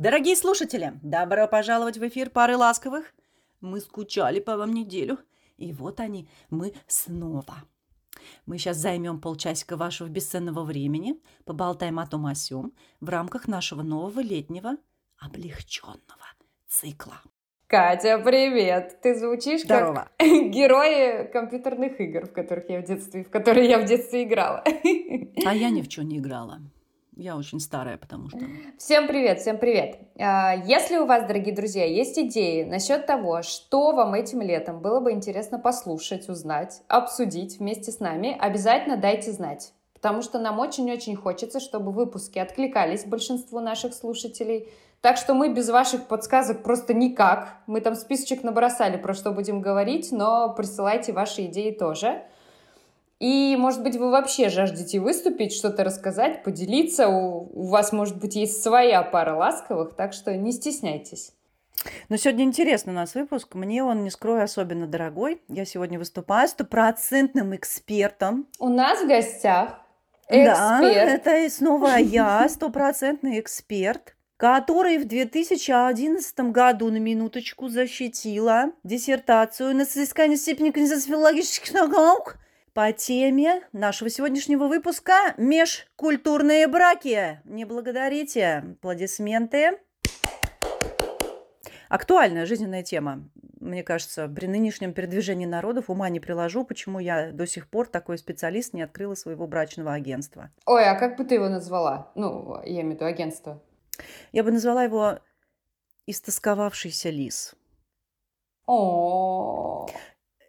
Дорогие слушатели, добро пожаловать в эфир «Пары ласковых». Мы скучали по вам неделю, и вот они, мы снова. Мы сейчас займем полчасика вашего бесценного времени, поболтаем о том о сём в рамках нашего нового летнего облегченного цикла. Катя, привет! Ты звучишь Здорово. как герои компьютерных игр, в которых я в детстве, в которые я в детстве играла. А я ни в чем не играла. Я очень старая, потому что... Всем привет, всем привет. А, Если у вас, дорогие друзья, есть идеи насчет того, что вам этим летом было бы интересно послушать, узнать, обсудить вместе с нами, обязательно дайте знать. Потому что нам очень-очень хочется, чтобы выпуски откликались большинству наших слушателей. Так что мы без ваших подсказок просто никак. Мы там списочек набросали, про что будем говорить, но присылайте ваши идеи тоже. И, может быть, вы вообще жаждете выступить, что-то рассказать, поделиться. У, у вас, может быть, есть своя пара ласковых, так что не стесняйтесь. Но сегодня интересный у нас выпуск. Мне он, не скрою, особенно дорогой. Я сегодня выступаю стопроцентным экспертом. У нас в гостях Да, эксперт. это и снова я, стопроцентный эксперт, который в 2011 году на минуточку защитила диссертацию на соискание степени кандидата филологических наук по теме нашего сегодняшнего выпуска «Межкультурные браки». Не благодарите. Аплодисменты. Актуальная жизненная тема. Мне кажется, при нынешнем передвижении народов ума не приложу, почему я до сих пор такой специалист не открыла своего брачного агентства. Ой, а как бы ты его назвала? Ну, я имею в виду агентство. Я бы назвала его «истосковавшийся лис». О,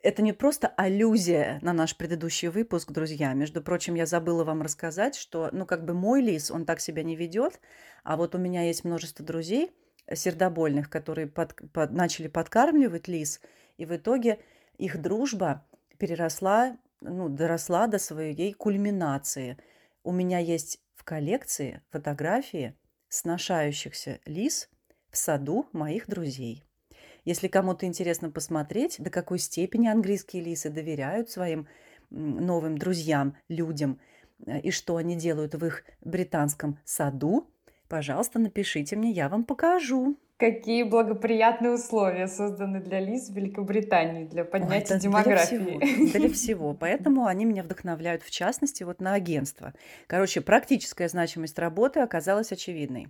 Это не просто аллюзия на наш предыдущий выпуск, друзья. Между прочим, я забыла вам рассказать, что, ну, как бы мой лис, он так себя не ведет, а вот у меня есть множество друзей сердобольных, которые под- под- начали подкармливать лис, и в итоге их дружба переросла, ну, доросла до своей кульминации. У меня есть в коллекции фотографии сношающихся лис в саду моих друзей. Если кому-то интересно посмотреть, до какой степени английские лисы доверяют своим новым друзьям, людям, э, и что они делают в их британском саду, пожалуйста, напишите мне, я вам покажу. какие благоприятные условия созданы для лис в Великобритании для Ой, поднятия это демографии. Для всего, для всего. Поэтому они меня вдохновляют, в частности, вот на агентство. Короче, практическая значимость работы оказалась очевидной.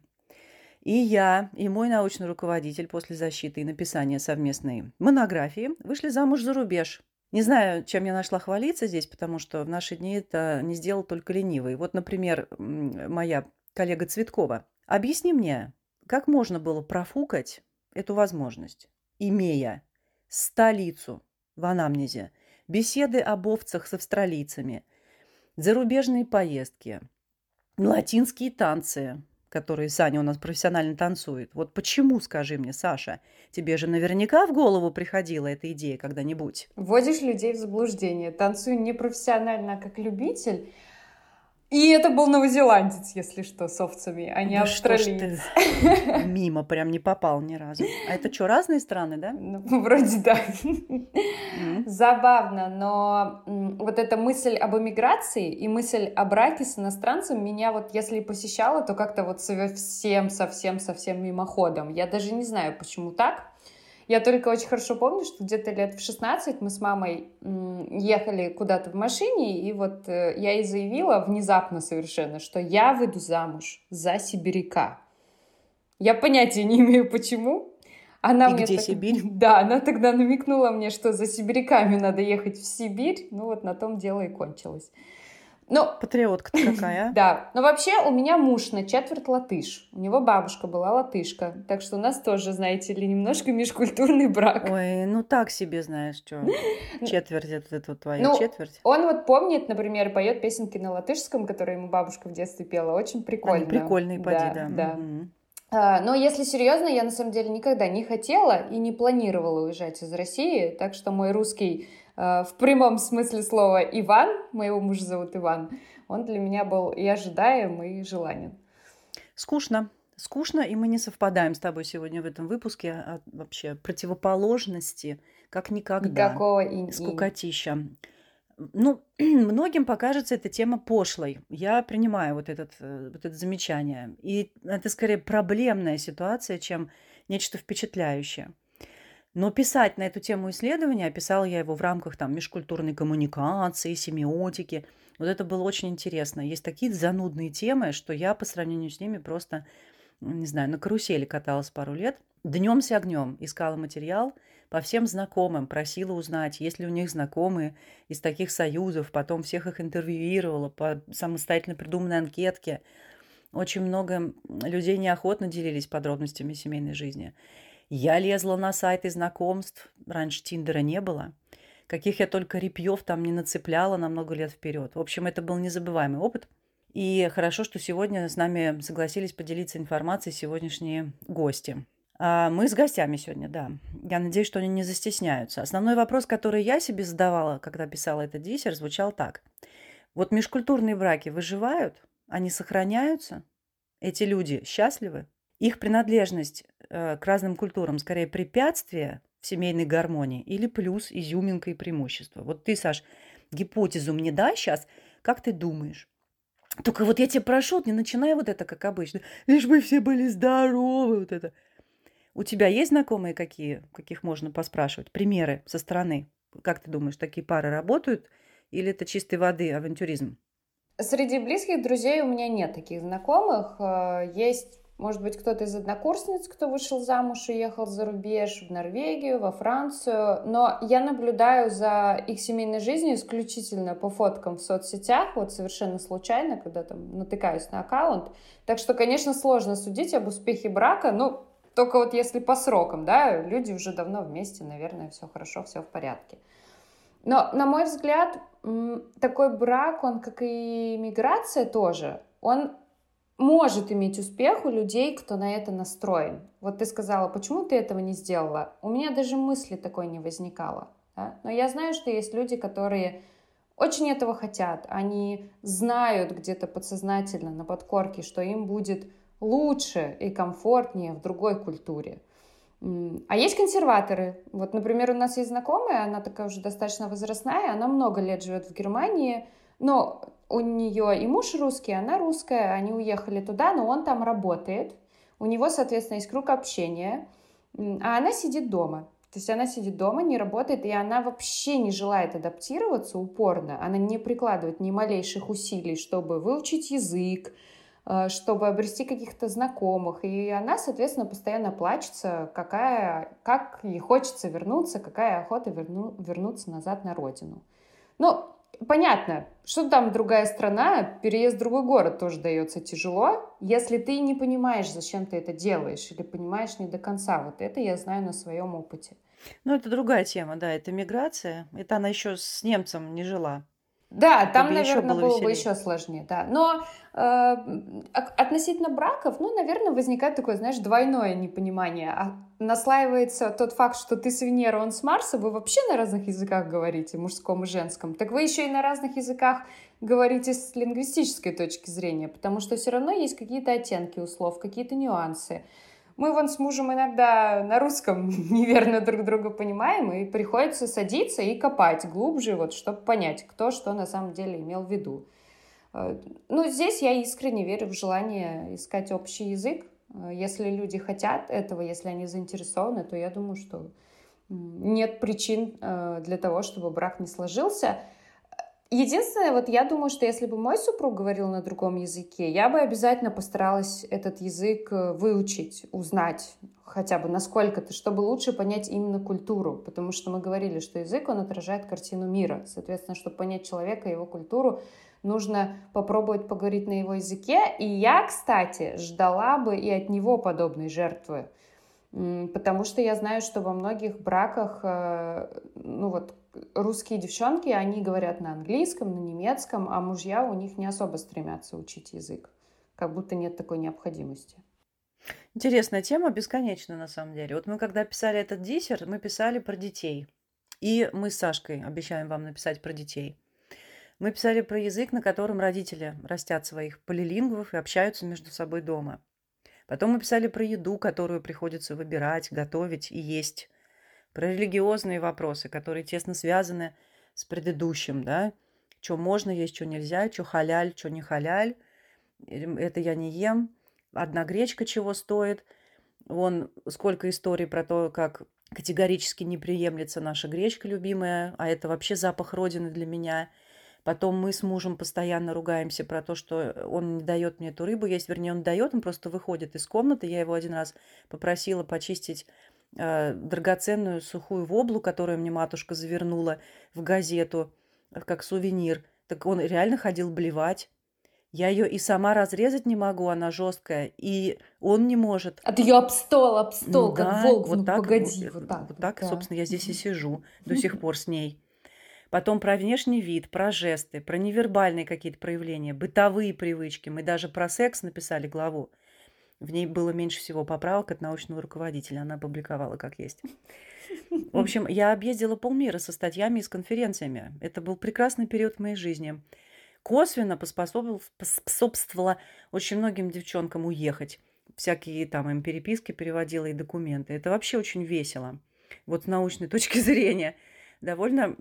И я, и мой научный руководитель после защиты и написания совместной монографии вышли замуж за рубеж. Не знаю, чем я нашла хвалиться здесь, потому что в наши дни это не сделал только ленивый. Вот, например, моя коллега Цветкова. Объясни мне, как можно было профукать эту возможность, имея столицу в анамнезе, беседы об овцах с австралийцами, зарубежные поездки, латинские танцы, которые Саня у нас профессионально танцует. Вот почему, скажи мне, Саша, тебе же наверняка в голову приходила эта идея когда-нибудь? Вводишь людей в заблуждение. Танцую не профессионально, а как любитель. И это был новозеландец, если что, с овцами, а не Да что австралиец. ты мимо прям не попал ни разу. А это что, разные страны, да? Ну, вроде да. М. Забавно, но вот эта мысль об эмиграции и мысль о браке с иностранцем меня вот если посещала, то как-то вот совсем, совсем, совсем мимоходом. Я даже не знаю, почему так. Я только очень хорошо помню, что где-то лет в 16 мы с мамой ехали куда-то в машине, и вот э, я ей заявила внезапно совершенно, что я выйду замуж за сибиряка. Я понятия не имею, почему. Она И мне где так- Сибирь? Да, она тогда намекнула мне, что за сибиряками надо ехать в Сибирь. Ну вот на том дело и кончилось. Ну, Патриотка-то какая, а? да. Но вообще у меня муж на четверть латыш. У него бабушка была латышка. Так что у нас тоже, знаете ли, немножко межкультурный брак. Ой, ну так себе, знаешь, что. Четверть это, это твоя Ну, четверть. Он вот помнит, например, поет песенки на латышском, которые ему бабушка в детстве пела. Очень прикольно. Они прикольные, поди, Да, да. да. А, Но если серьезно, я на самом деле никогда не хотела и не планировала уезжать из России, так что мой русский в прямом смысле слова Иван, моего мужа зовут Иван, он для меня был и ожидаем, и желанен. Скучно. Скучно, и мы не совпадаем с тобой сегодня в этом выпуске о вообще противоположности, как никогда. Никакого инь Скукотища. Ну, многим покажется эта тема пошлой. Я принимаю вот, этот, э, вот это замечание. И это скорее проблемная ситуация, чем нечто впечатляющее. Но писать на эту тему исследования, описала я его в рамках там, межкультурной коммуникации, семиотики. Вот это было очень интересно. Есть такие занудные темы, что я по сравнению с ними просто, не знаю, на карусели каталась пару лет. Днем с огнем искала материал – по всем знакомым, просила узнать, есть ли у них знакомые из таких союзов, потом всех их интервьюировала по самостоятельно придуманной анкетке. Очень много людей неохотно делились подробностями семейной жизни. Я лезла на сайты знакомств, раньше Тиндера не было. Каких я только репьев там не нацепляла на много лет вперед. В общем, это был незабываемый опыт. И хорошо, что сегодня с нами согласились поделиться информацией сегодняшние гости. А, мы с гостями сегодня, да. Я надеюсь, что они не застесняются. Основной вопрос, который я себе задавала, когда писала этот диссер, звучал так. Вот межкультурные браки выживают? Они сохраняются? Эти люди счастливы? Их принадлежность э, к разным культурам скорее препятствие в семейной гармонии или плюс изюминка и преимущество? Вот ты, Саш, гипотезу мне дай сейчас, как ты думаешь? Только вот я тебя прошу, не начинай вот это, как обычно. Лишь бы все были здоровы, вот это. У тебя есть знакомые какие, каких можно поспрашивать? Примеры со стороны. Как ты думаешь, такие пары работают? Или это чистой воды авантюризм? Среди близких друзей у меня нет таких знакомых. Э, есть, может быть, кто-то из однокурсниц, кто вышел замуж и ехал за рубеж, в Норвегию, во Францию. Но я наблюдаю за их семейной жизнью исключительно по фоткам в соцсетях, вот совершенно случайно, когда там натыкаюсь на аккаунт. Так что, конечно, сложно судить об успехе брака. Ну, только вот если по срокам, да, люди уже давно вместе, наверное, все хорошо, все в порядке. Но, на мой взгляд, такой брак, он, как и миграция тоже, он может иметь успех у людей, кто на это настроен. Вот ты сказала, почему ты этого не сделала? У меня даже мысли такой не возникало. Да? Но я знаю, что есть люди, которые очень этого хотят. Они знают где-то подсознательно на подкорке, что им будет лучше и комфортнее в другой культуре. А есть консерваторы. Вот, например, у нас есть знакомая, она такая уже достаточно возрастная, она много лет живет в Германии, но у нее и муж русский, она русская, они уехали туда, но он там работает, у него, соответственно, есть круг общения, а она сидит дома. То есть она сидит дома, не работает, и она вообще не желает адаптироваться упорно, она не прикладывает ни малейших усилий, чтобы выучить язык, Э, чтобы обрести каких-то знакомых. И она, соответственно, постоянно плачется, какая, как ей хочется вернуться, какая охота верну, вернуться назад на родину. Ну, понятно, что там другая страна, переезд в другой город тоже дается тяжело, если ты не понимаешь, зачем ты это делаешь, или понимаешь не до конца. Вот это я знаю на своем опыте. Ну, это другая тема, да, это миграция. Это она еще с немцем не жила. Да, там, наверное, было, было бы еще сложнее, да. Но э, относительно браков, ну, наверное, возникает такое, знаешь, двойное непонимание. А наслаивается тот факт, что ты с Венеры, он с Марса, вы вообще на разных языках говорите, мужском и женском. Так вы еще и на разных языках говорите с лингвистической точки зрения, потому что все равно есть какие-то оттенки у слов, какие-то нюансы. Мы вон с мужем иногда на русском неверно друг друга понимаем, и приходится садиться и копать глубже, вот, чтобы понять, кто что на самом деле имел в виду. Э, ну, здесь я искренне верю в желание искать общий язык. Э, если люди хотят этого, если они заинтересованы, то я думаю, что нет причин э, для того, чтобы брак не сложился. Единственное, вот я думаю, что если бы мой супруг говорил на другом языке, я бы обязательно постаралась этот язык э, выучить, узнать хотя бы насколько-то, чтобы лучше понять именно культуру, потому что мы говорили, что язык, он отражает картину мира. Соответственно, чтобы понять человека и его культуру, нужно попробовать поговорить на его языке. И я, кстати, ждала бы и от него подобной жертвы. Потому что я знаю, что во многих браках, э, ну вот, русские девчонки, они говорят на английском, на немецком, а мужья у них не особо стремятся учить язык. Как будто нет такой необходимости. Интересная тема, бесконечно на самом деле. Вот мы когда писали этот диссер, мы писали про детей. И мы с Сашкой обещаем вам написать про детей. Мы писали про язык, на котором родители растят своих полилингвов и общаются между собой дома. Потом мы писали про еду, которую приходится выбирать, готовить и есть про религиозные вопросы, которые тесно связаны с предыдущим, да, что можно есть, что нельзя, что халяль, что не халяль, это я не ем, одна гречка чего стоит. Вон сколько историй про то, как категорически не приемлется наша гречка любимая, а это вообще запах родины для меня. Потом мы с мужем постоянно ругаемся про то, что он не дает мне эту рыбу есть. Вернее, он дает, он просто выходит из комнаты. Я его один раз попросила почистить э, драгоценную сухую воблу, которую мне матушка завернула в газету, как сувенир. Так он реально ходил блевать. Я ее и сама разрезать не могу, она жесткая, и он не может. А ты ее об стол, об стол, ну, как да, волк, вот ну так, погоди, вот, вот так. Вот так, да. собственно, я здесь и сижу до сих пор с ней. Потом про внешний вид, про жесты, про невербальные какие-то проявления, бытовые привычки. Мы даже про секс написали главу. В ней было меньше всего поправок от научного руководителя. Она опубликовала как есть. В общем, я объездила полмира со статьями и с конференциями. Это был прекрасный период в моей жизни косвенно поспособствовала очень многим девчонкам уехать. Всякие там им переписки переводила и документы. Это вообще очень весело. Вот с научной точки зрения. Довольно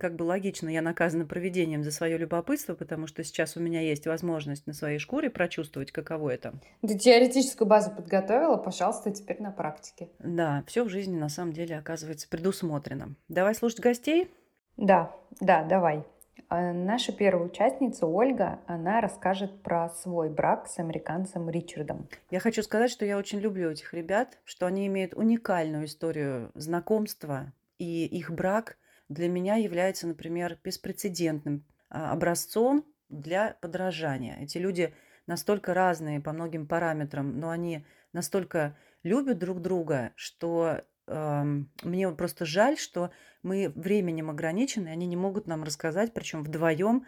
как бы логично я наказана проведением за свое любопытство, потому что сейчас у меня есть возможность на своей шкуре прочувствовать, каково это. Ты теоретическую базу подготовила, пожалуйста, теперь на практике. Да, все в жизни на самом деле оказывается предусмотрено. Давай слушать гостей? Да, да, давай. А наша первая участница Ольга, она расскажет про свой брак с американцем Ричардом. Я хочу сказать, что я очень люблю этих ребят, что они имеют уникальную историю знакомства, и их брак для меня является, например, беспрецедентным а, образцом для подражания. Эти люди настолько разные по многим параметрам, но они настолько любят друг друга, что мне просто жаль, что мы временем ограничены, они не могут нам рассказать, причем вдвоем,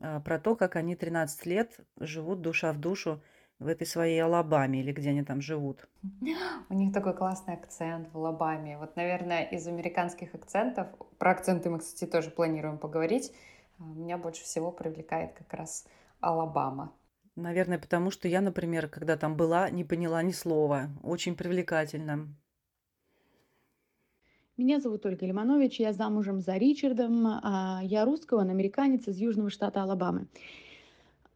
а, про то, как они 13 лет живут душа в душу в этой своей Алабаме или где они там живут. У них такой классный акцент в Алабаме. Вот, наверное, из американских акцентов, про акценты мы, кстати, тоже планируем поговорить, а, меня больше всего привлекает как раз Алабама. Наверное, потому что я, например, когда там была, не поняла ни слова. Очень привлекательно. Меня зовут Ольга Лиманович, я замужем за Ричардом, а я русского, он американец из южного штата Алабамы.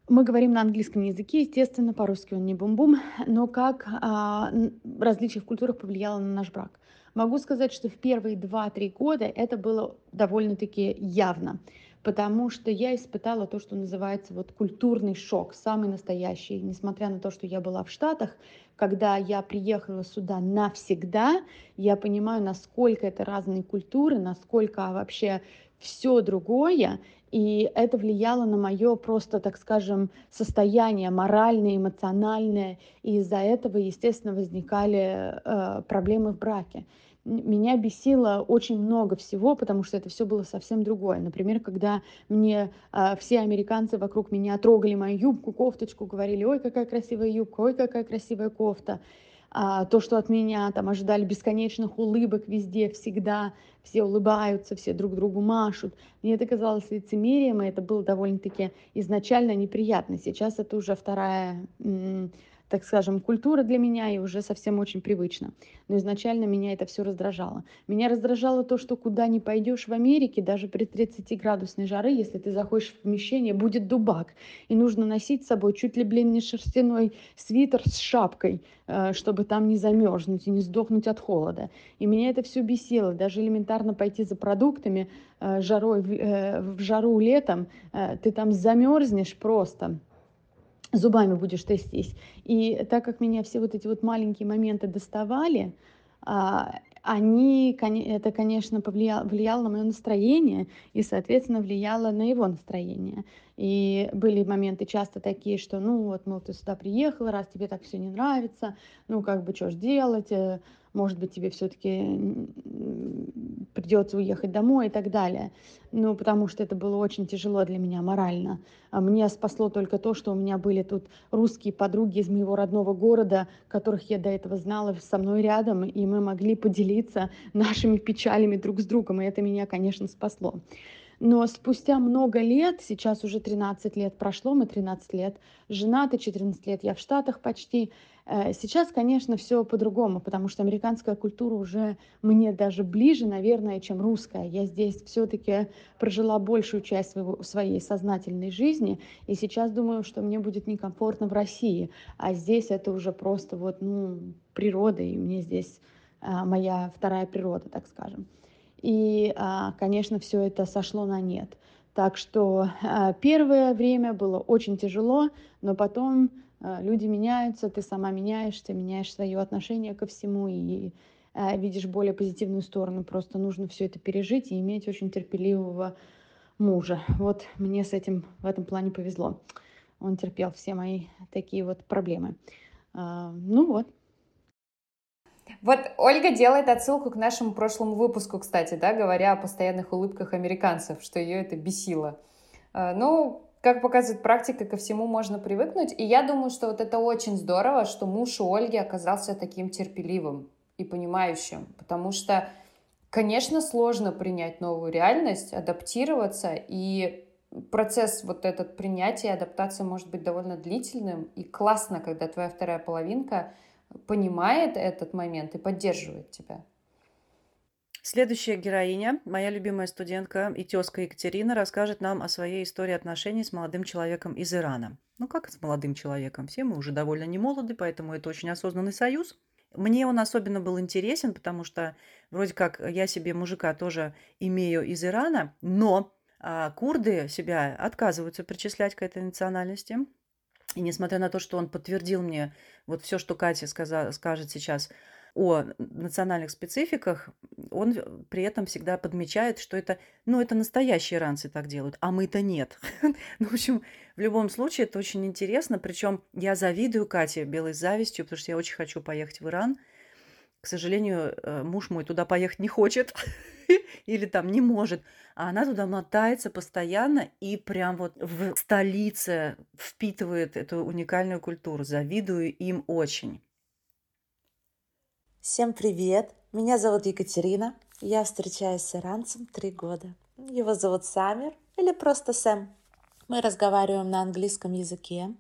Мы говорим на английском языке, естественно, по-русски он не бум-бум, но как а, различие в культурах повлияло на наш брак. Могу сказать, что в первые 2-3 года это было довольно-таки явно потому что я испытала то, что называется вот культурный шок, самый настоящий. Несмотря на то, что я была в Штатах, когда я приехала сюда навсегда, я понимаю, насколько это разные культуры, насколько вообще все другое, и это влияло на мое просто, так скажем, состояние моральное, эмоциональное, и из-за этого, естественно, возникали э, проблемы в браке меня бесило очень много всего, потому что это все было совсем другое. Например, когда мне э, все американцы вокруг меня трогали мою юбку, кофточку, говорили, ой, какая красивая юбка, ой, какая красивая кофта. А, то, что от меня там ожидали бесконечных улыбок везде, всегда, все улыбаются, все друг другу машут. Мне это казалось лицемерием, и это было довольно-таки изначально неприятно. Сейчас это уже вторая так скажем, культура для меня и уже совсем очень привычно. Но изначально меня это все раздражало. Меня раздражало то, что куда ни пойдешь в Америке, даже при 30-градусной жары, если ты заходишь в помещение, будет дубак. И нужно носить с собой чуть ли, блин, не шерстяной свитер с шапкой, э, чтобы там не замерзнуть и не сдохнуть от холода. И меня это все бесило. Даже элементарно пойти за продуктами э, жарой, э, в жару летом, ты там замерзнешь просто зубами будешь трястись. И так как меня все вот эти вот маленькие моменты доставали, а, они, это, конечно, повлияло, влияло на мое настроение и, соответственно, влияло на его настроение. И были моменты часто такие, что, ну, вот, мол, ты сюда приехала, раз тебе так все не нравится, ну, как бы, что ж делать, э, может быть, тебе все-таки придется уехать домой и так далее. Ну, потому что это было очень тяжело для меня морально. А мне спасло только то, что у меня были тут русские подруги из моего родного города, которых я до этого знала со мной рядом, и мы могли поделиться нашими печалями друг с другом, и это меня, конечно, спасло. Но спустя много лет, сейчас уже 13 лет прошло, мы 13 лет женаты, 14 лет я в Штатах почти, Сейчас, конечно, все по-другому, потому что американская культура уже мне даже ближе, наверное, чем русская. Я здесь все-таки прожила большую часть своего, своей сознательной жизни, и сейчас думаю, что мне будет некомфортно в России, а здесь это уже просто вот, ну, природа, и мне здесь а, моя вторая природа, так скажем. И, а, конечно, все это сошло на нет. Так что а, первое время было очень тяжело, но потом люди меняются, ты сама меняешься, меняешь свое отношение ко всему и видишь более позитивную сторону. Просто нужно все это пережить и иметь очень терпеливого мужа. Вот мне с этим в этом плане повезло. Он терпел все мои такие вот проблемы. Ну вот, вот Ольга делает отсылку к нашему прошлому выпуску, кстати, да, говоря о постоянных улыбках американцев, что ее это бесило. А, ну, как показывает практика, ко всему можно привыкнуть. И я думаю, что вот это очень здорово, что муж у Ольги оказался таким терпеливым и понимающим. Потому что, конечно, сложно принять новую реальность, адаптироваться. И процесс вот этот принятия и адаптации может быть довольно длительным. И классно, когда твоя вторая половинка — понимает этот момент и поддерживает тебя. Следующая героиня, моя любимая студентка и тезка Екатерина, расскажет нам о своей истории отношений с молодым человеком из Ирана. Ну как с молодым человеком? Все мы уже довольно не молоды, поэтому это очень осознанный союз. Мне он особенно был интересен, потому что вроде как я себе мужика тоже имею из Ирана, но а, курды себя отказываются причислять к этой национальности. И несмотря на то, что он подтвердил мне вот все, что Катя сказа, скажет сейчас о национальных спецификах, он при этом всегда подмечает, что это, ну, это настоящие иранцы так делают, а мы-то нет. ну, в общем, в любом случае это очень интересно. Причем я завидую Кате белой завистью, потому что я очень хочу поехать в Иран. К сожалению, э, муж мой туда поехать не хочет или там не может. А она туда мотается постоянно и прям вот в столице впитывает эту уникальную культуру. Завидую им очень. Всем привет! Меня зовут Екатерина. Я встречаюсь с иранцем три года. Его зовут Самир или просто Сэм. Мы разговариваем на английском языке.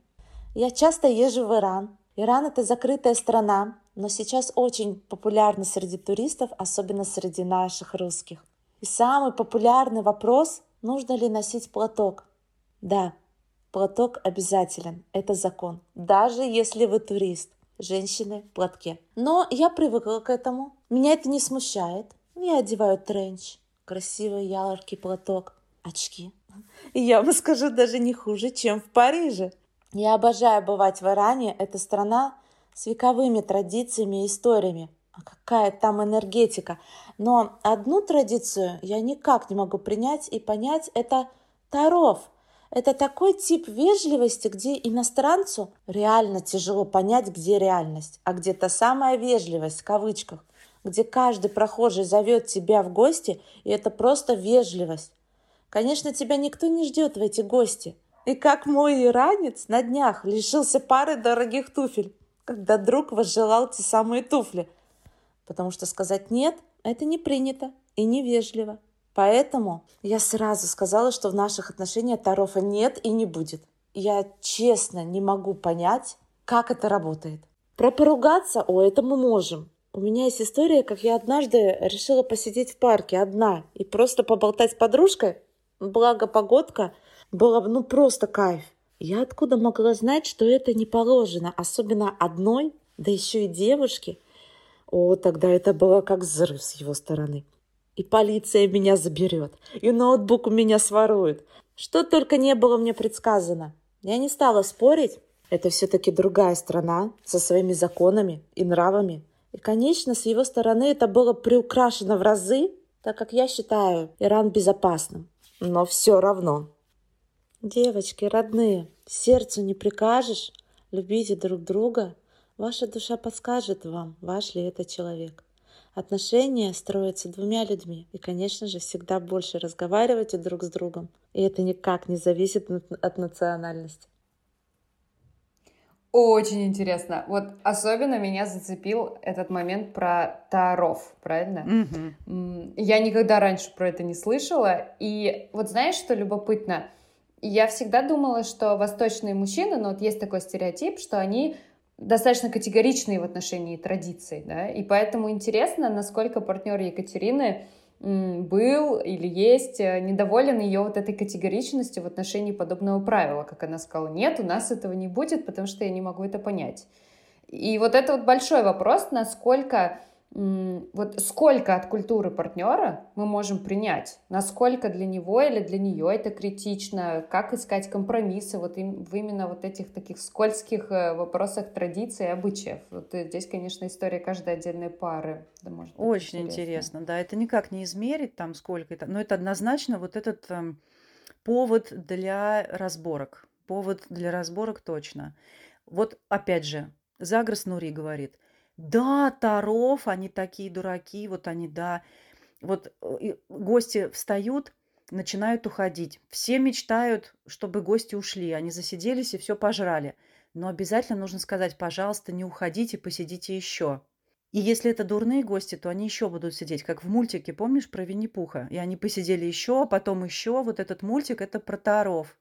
Я часто езжу в Иран. Иран – это закрытая страна, но сейчас очень популярна среди туристов, особенно среди наших русских. И самый популярный вопрос – нужно ли носить платок? Да, платок обязателен, это закон, даже если вы турист. Женщины в платке. Но я привыкла к этому. Меня это не смущает. Я одеваю тренч, красивый яркий платок, очки. И я вам скажу, даже не хуже, чем в Париже. Я обожаю бывать в Иране. Это страна, с вековыми традициями и историями. А какая там энергетика. Но одну традицию я никак не могу принять и понять – это таров. Это такой тип вежливости, где иностранцу реально тяжело понять, где реальность, а где та самая вежливость, в кавычках, где каждый прохожий зовет тебя в гости, и это просто вежливость. Конечно, тебя никто не ждет в эти гости. И как мой иранец на днях лишился пары дорогих туфель когда друг возжелал те самые туфли. Потому что сказать «нет» — это не принято и невежливо. Поэтому я сразу сказала, что в наших отношениях Тарофа нет и не будет. Я честно не могу понять, как это работает. Про поругаться, о, это мы можем. У меня есть история, как я однажды решила посидеть в парке одна и просто поболтать с подружкой. Благо погодка была ну просто кайф. Я откуда могла знать, что это не положено, особенно одной, да еще и девушке? О, тогда это было как взрыв с его стороны. И полиция меня заберет, и ноутбук у меня сворует. Что только не было мне предсказано. Я не стала спорить. Это все-таки другая страна со своими законами и нравами. И, конечно, с его стороны это было приукрашено в разы, так как я считаю Иран безопасным. Но все равно Девочки, родные, сердцу не прикажешь, любите друг друга. Ваша душа подскажет вам, ваш ли это человек. Отношения строятся двумя людьми. И, конечно же, всегда больше разговаривайте друг с другом. И это никак не зависит от национальности. Очень интересно. Вот особенно меня зацепил этот момент про таров, правильно? Угу. Я никогда раньше про это не слышала. И вот знаешь, что любопытно? Я всегда думала, что восточные мужчины, ну вот есть такой стереотип, что они достаточно категоричные в отношении традиций, да, и поэтому интересно, насколько партнер Екатерины был или есть э, недоволен ее вот этой категоричностью в отношении подобного правила, как она сказала, нет, у нас этого не будет, потому что я не могу это понять. И вот это вот большой вопрос, насколько вот сколько от культуры партнера мы можем принять, насколько для него или для нее это критично, как искать компромиссы вот им, в именно вот этих таких скользких э, вопросах традиций и обычаев. Вот э, здесь, конечно, история каждой отдельной пары. Да, может быть Очень интересно. интересно, да, это никак не измерить там сколько это, но это однозначно вот этот э, повод для разборок, повод для разборок точно. Вот опять же, Загрос Нури говорит – да, Таров, они такие дураки, вот они, да. Вот э, гости встают, начинают уходить. Все мечтают, чтобы гости ушли. Они засиделись и все пожрали. Но обязательно нужно сказать, пожалуйста, не уходите, посидите еще. И если это дурные гости, то они еще будут сидеть, как в мультике, помнишь, про Винни-Пуха? И они посидели еще, а потом еще. Вот этот мультик – это про Таров.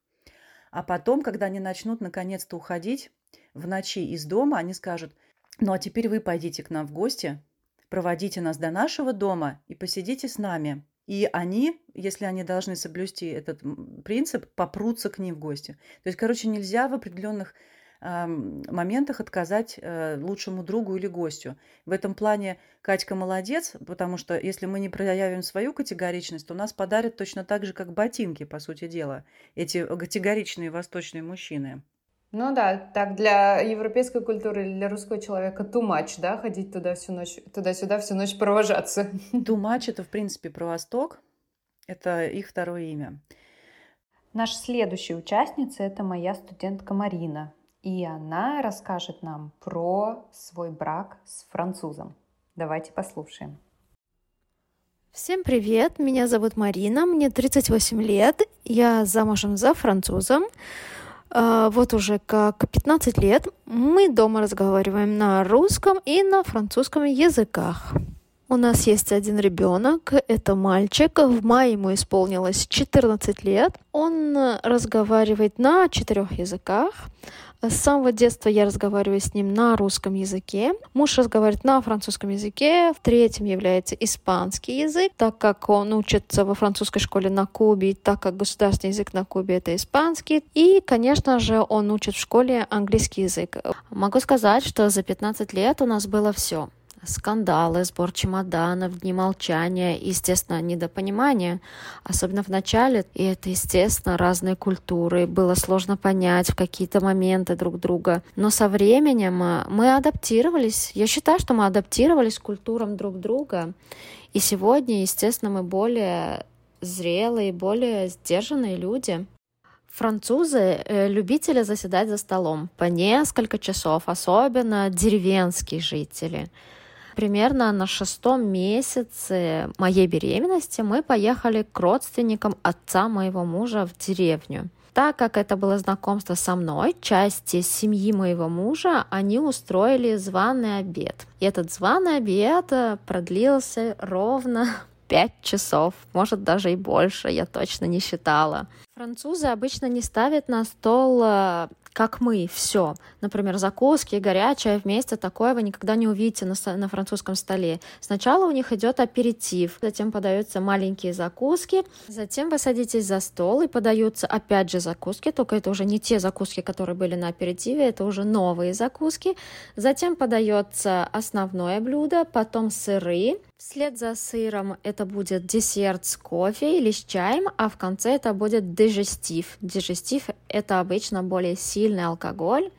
А потом, когда они начнут наконец-то уходить в ночи из дома, они скажут – ну а теперь вы пойдите к нам в гости, проводите нас до нашего дома и посидите с нами. И они, если они должны соблюсти этот принцип, попрутся к ним в гости. То есть, короче, нельзя в определенных э, моментах отказать э, лучшему другу или гостю. В этом плане Катька молодец, потому что если мы не проявим свою категоричность, то нас подарят точно так же, как ботинки, по сути дела, эти категоричные восточные мужчины. Ну да, так для европейской культуры или для русского человека too much, да, ходить туда всю ночь, туда-сюда всю ночь провожаться. Too much это, в принципе, про Восток. Это их второе имя. Наша следующая участница – это моя студентка Марина. И она расскажет нам про свой брак с французом. Давайте послушаем. Всем привет, меня зовут Марина, мне 38 лет, я замужем за французом. А, вот уже как 15 лет мы дома разговариваем на русском и на французском языках. У нас есть один ребенок, это мальчик. В мае ему исполнилось 14 лет. Он разговаривает на четырех языках. С самого детства я разговариваю с ним на русском языке. Муж разговаривает на французском языке. В третьем является испанский язык, так как он учится во французской школе на Кубе, так как государственный язык на Кубе это испанский. И, конечно же, он учит в школе английский язык. Могу сказать, что за 15 лет у нас было все скандалы, сбор чемоданов, дни молчания, естественно, недопонимание, особенно в начале. И это, естественно, разные культуры. Было сложно понять в какие-то моменты друг друга. Но со временем э, мы адаптировались. Я считаю, что мы адаптировались к культурам друг друга. И сегодня, естественно, мы более зрелые, более сдержанные люди. Французы э, любители заседать за столом по несколько часов, особенно деревенские жители. Примерно на шестом месяце моей беременности мы поехали к родственникам отца моего мужа в деревню. Так как это было знакомство со мной, части семьи моего мужа, они устроили званый обед. И этот званый обед э, продлился ровно пять часов, может даже и больше, я точно не считала. Французы обычно не ставят на стол э, как мы, все. Например, закуски, горячее вместе, такое вы никогда не увидите на, на французском столе. Сначала у них идет аперитив, затем подаются маленькие закуски, затем вы садитесь за стол и подаются опять же закуски, только это уже не те закуски, которые были на аперитиве, это уже новые закуски. Затем подается основное блюдо, потом сыры, Вслед за сыром это будет десерт с кофе или с чаем, а в конце это будет дежестив. Дежестив – это обычно более сильный алкоголь.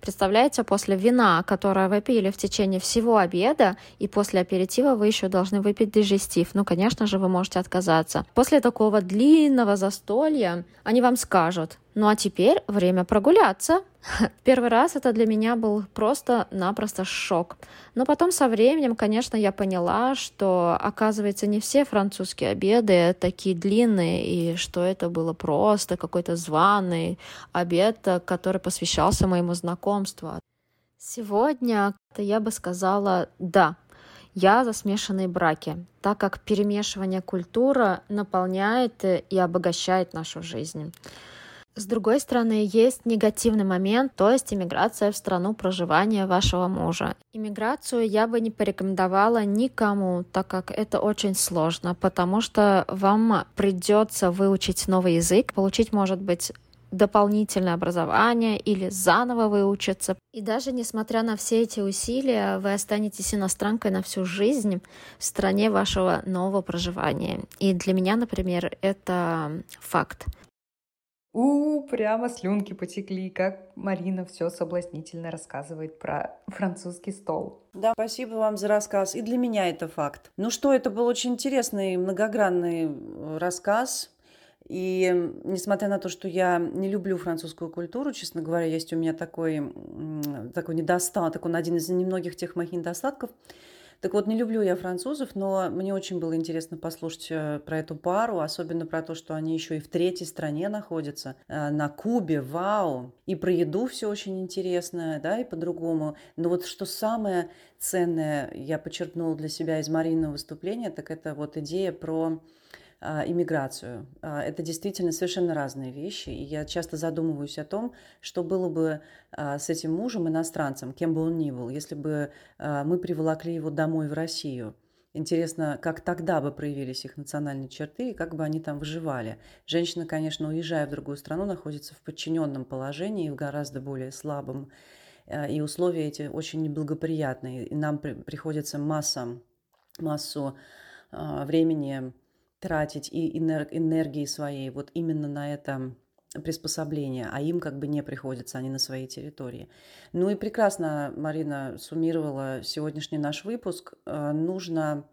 Представляете, после вина, которое вы пили в течение всего обеда, и после аперитива вы еще должны выпить дежестив. Ну, конечно же, вы можете отказаться. После такого длинного застолья они вам скажут, Ну а теперь время прогуляться. Первый раз это для меня был просто-напросто шок. Но потом со временем, конечно, я поняла, что, оказывается, не все французские обеды такие длинные, и что это было просто какой-то званый обед, который посвящался моему знакомству. Сегодня я бы сказала «да», я за смешанные браки, так как перемешивание культуры наполняет и обогащает нашу жизнь. С другой стороны, есть негативный момент, то есть иммиграция в страну проживания вашего мужа. Иммиграцию я бы не порекомендовала никому, так как это очень сложно, потому что вам придется выучить новый язык, получить, может быть, дополнительное образование или заново выучиться. И даже несмотря на все эти усилия, вы останетесь иностранкой на всю жизнь в стране вашего нового проживания. И для меня, например, это факт. У, прямо слюнки потекли, как Марина все соблазнительно рассказывает про французский стол. Да, спасибо вам за рассказ. И для меня это факт. Ну что, это был очень интересный, многогранный э, рассказ. И несмотря на то, что я не люблю французскую культуру, честно говоря, есть у меня такой, такой недостаток, он один из немногих тех моих недостатков – так вот, не люблю я французов, но мне очень было интересно послушать э, про эту пару, особенно про то, что они еще и в третьей стране находятся, э, на Кубе, вау. И про еду все очень интересно, да, и по-другому. Но вот что самое ценное я почерпнула для себя из Мариного выступления, так это вот идея про иммиграцию. А, это действительно совершенно разные вещи, и я часто задумываюсь о том, что было бы а, с этим мужем иностранцем, кем бы он ни был, если бы мы приволокли его домой в Россию. Интересно, как тогда бы проявились их национальные черты и как бы они там выживали. Женщина, конечно, уезжая в другую страну, находится в подчиненном положении, в гораздо более слабом, и условия эти очень неблагоприятные. И нам приходится масса, массу времени тратить и энергии своей вот именно на это приспособление, а им как бы не приходится, они на своей территории. Ну и прекрасно Марина суммировала сегодняшний наш выпуск. Э, нужно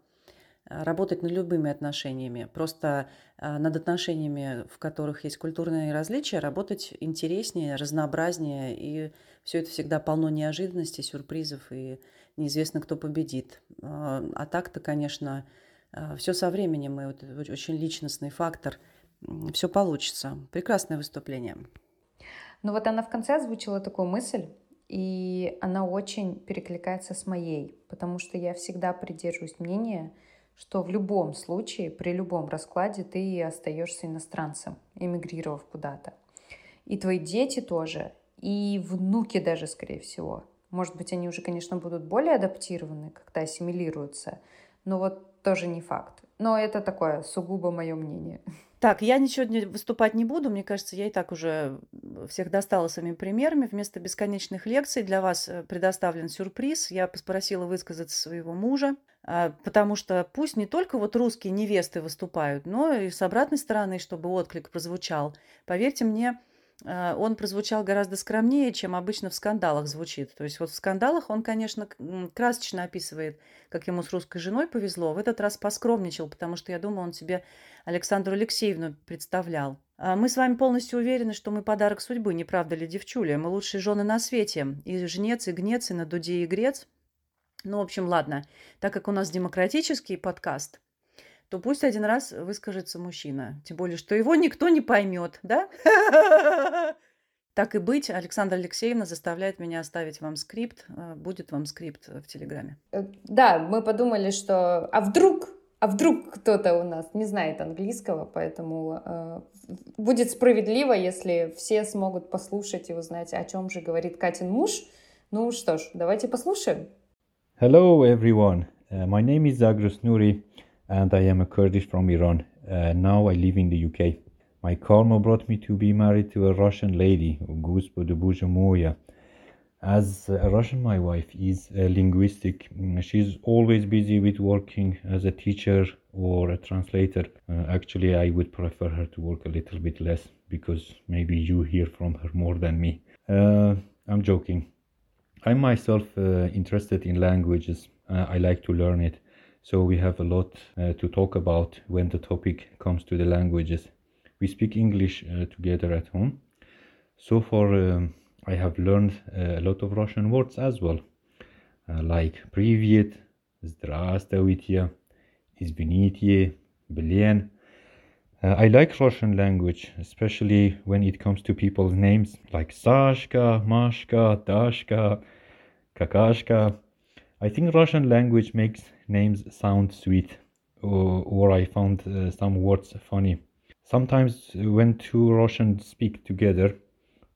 работать над любыми отношениями. Просто э, над отношениями, в которых есть культурные различия, работать интереснее, разнообразнее. И все это всегда полно неожиданностей, сюрпризов, и неизвестно, кто победит. Э, а так-то, конечно, все со временем, и вот очень личностный фактор. Все получится. Прекрасное выступление. Ну вот она в конце озвучила такую мысль, и она очень перекликается с моей, потому что я всегда придерживаюсь мнения, что в любом случае, при любом раскладе ты остаешься иностранцем, эмигрировав куда-то. И твои дети тоже, и внуки даже, скорее всего. Может быть, они уже, конечно, будут более адаптированы, когда ассимилируются, но вот тоже не факт. Но это такое сугубо мое мнение. Так, я ничего не выступать не буду. Мне кажется, я и так уже всех достала своими примерами. Вместо бесконечных лекций для вас э, предоставлен сюрприз. Я попросила высказаться своего мужа, а, потому что пусть не только вот русские невесты выступают, но и с обратной стороны, чтобы отклик прозвучал. Поверьте мне, он прозвучал гораздо скромнее, чем обычно в скандалах звучит. То есть вот в скандалах он, конечно, красочно описывает, как ему с русской женой повезло. В этот раз поскромничал, потому что я думаю, он себе Александру Алексеевну представлял. А мы с вами полностью уверены, что мы подарок судьбы, не правда ли, девчуля? Мы лучшие жены на свете. И жнец, и гнец, и на дуде, и грец. Ну, в общем, ладно. Так как у нас демократический подкаст, то пусть один раз выскажется мужчина. Тем более, что его никто не поймет, да? Так и быть, Александра Алексеевна заставляет меня оставить вам скрипт. Э, будет вам скрипт в Телеграме. Э, да, мы подумали, что... А вдруг а вдруг кто-то у нас не знает английского, поэтому э, будет справедливо, если все смогут послушать и узнать, о чем же говорит Катин муж. Ну что ж, давайте послушаем. Hello everyone, uh, my name is Zagros Nuri. And I am a Kurdish from Iran. Uh, now I live in the UK. My karma brought me to be married to a Russian lady, de As a Russian, my wife is a linguistic. She's always busy with working as a teacher or a translator. Uh, actually, I would prefer her to work a little bit less because maybe you hear from her more than me. Uh, I'm joking. I'm myself uh, interested in languages. Uh, I like to learn it. So we have a lot uh, to talk about when the topic comes to the languages. We speak English uh, together at home. So far, um, I have learned a lot of Russian words as well, uh, like Privyet, Здравствуйте, Извините, Блин. Uh, I like Russian language, especially when it comes to people's names like Sashka, Mashka, Dashka, Kakashka. I think Russian language makes names sound sweet, or, or I found uh, some words funny. Sometimes, when two Russians speak together,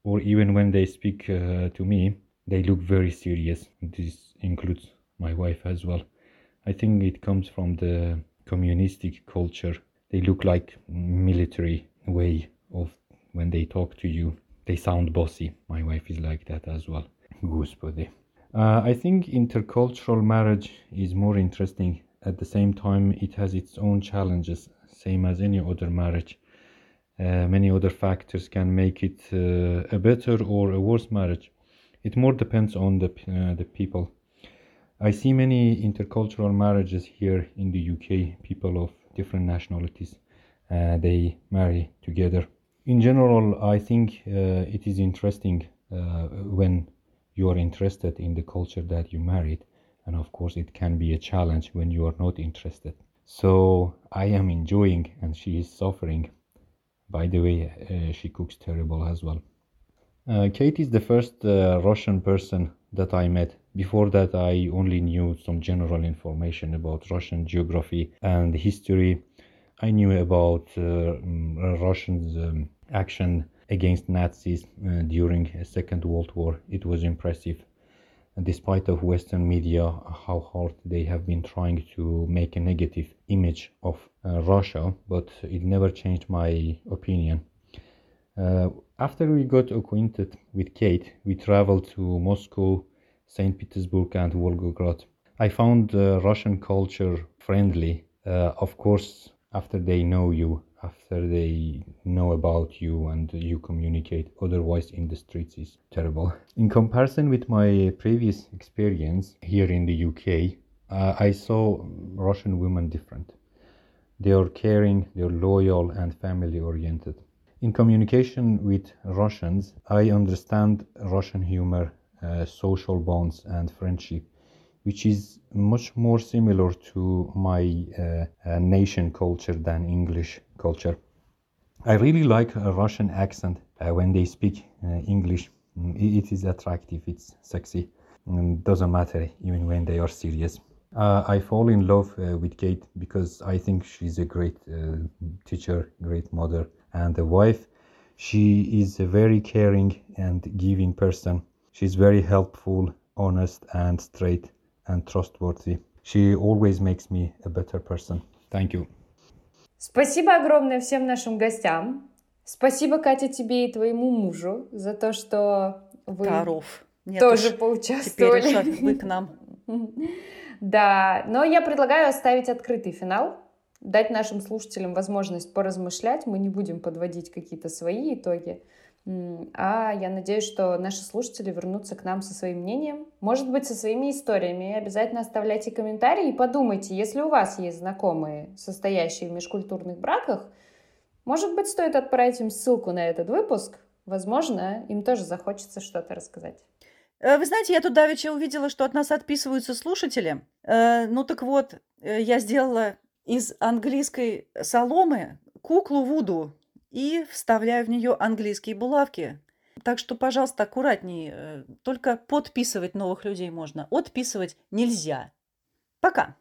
or even when they speak uh, to me, they look very serious. This includes my wife as well. I think it comes from the communistic culture. They look like military way of when they talk to you. They sound bossy. My wife is like that as well. Господи. Uh, I think intercultural marriage is more interesting. At the same time, it has its own challenges, same as any other marriage. Uh, many other factors can make it uh, a better or a worse marriage. It more depends on the uh, the people. I see many intercultural marriages here in the UK. People of different nationalities uh, they marry together. In general, I think uh, it is interesting when you are interested in the culture that you married and of course it can be a challenge when you are not interested. So i am enjoying and she is suffering. By the way uh, she cooks terrible as well. Uh, kate is the first uh, russian person that i met. Before that i only knew some general information about russian geography and history. I knew about uh, mm, russians um, action against Nazis uh, during Second World War. It was impressive. Despite of Western media, how hard they have been trying to make a negative image of uh, Russia, but it never changed my opinion. Uh, after we got acquainted with Kate, we traveled to Moscow, St. Petersburg, and Volgograd. I found uh, Russian culture friendly. Uh, of course, after they know you after they know about you and you communicate otherwise in the streets is terrible. In comparison with my previous experience here in the uk uh, i saw russian women different. They are caring they're loyal and family oriented. In communication with russians i understand russian humor uh, social bonds and friendship which is much more similar to my uh, uh, nation culture than English culture. I really like a Russian accent uh, when they speak uh, English. Mm, it is attractive, it's sexy, and doesn't matter even when they are serious. Uh, I fall in love uh, with Kate because I think she's a great teacher, great mother, and a wife. She is a very caring and giving person. She's very helpful, honest, and straight and trustworthy. She always makes me a better person. Thank you. Спасибо огромное всем нашим гостям. Спасибо, Катя, тебе и твоему мужу за то, что вы Коров. Нет тоже поучаствовали. Теперь вы к нам. Да, но я предлагаю оставить открытый финал, дать нашим слушателям возможность поразмышлять. Мы не будем подводить какие-то свои итоги. А я надеюсь, что наши слушатели вернутся к нам со своим мнением, может быть, со своими историями. Обязательно оставляйте комментарии и подумайте, если у вас есть знакомые, состоящие в межкультурных браках, может быть, стоит отправить им ссылку на этот выпуск. Возможно, им тоже захочется что-то рассказать. Э, вы знаете, я тут давеча увидела, что от нас отписываются слушатели. Э, ну так вот, э, я сделала из английской соломы куклу Вуду и вставляю в нее английские булавки. Так что, пожалуйста, аккуратнее. Э, только подписывать новых людей можно. Отписывать нельзя. Пока.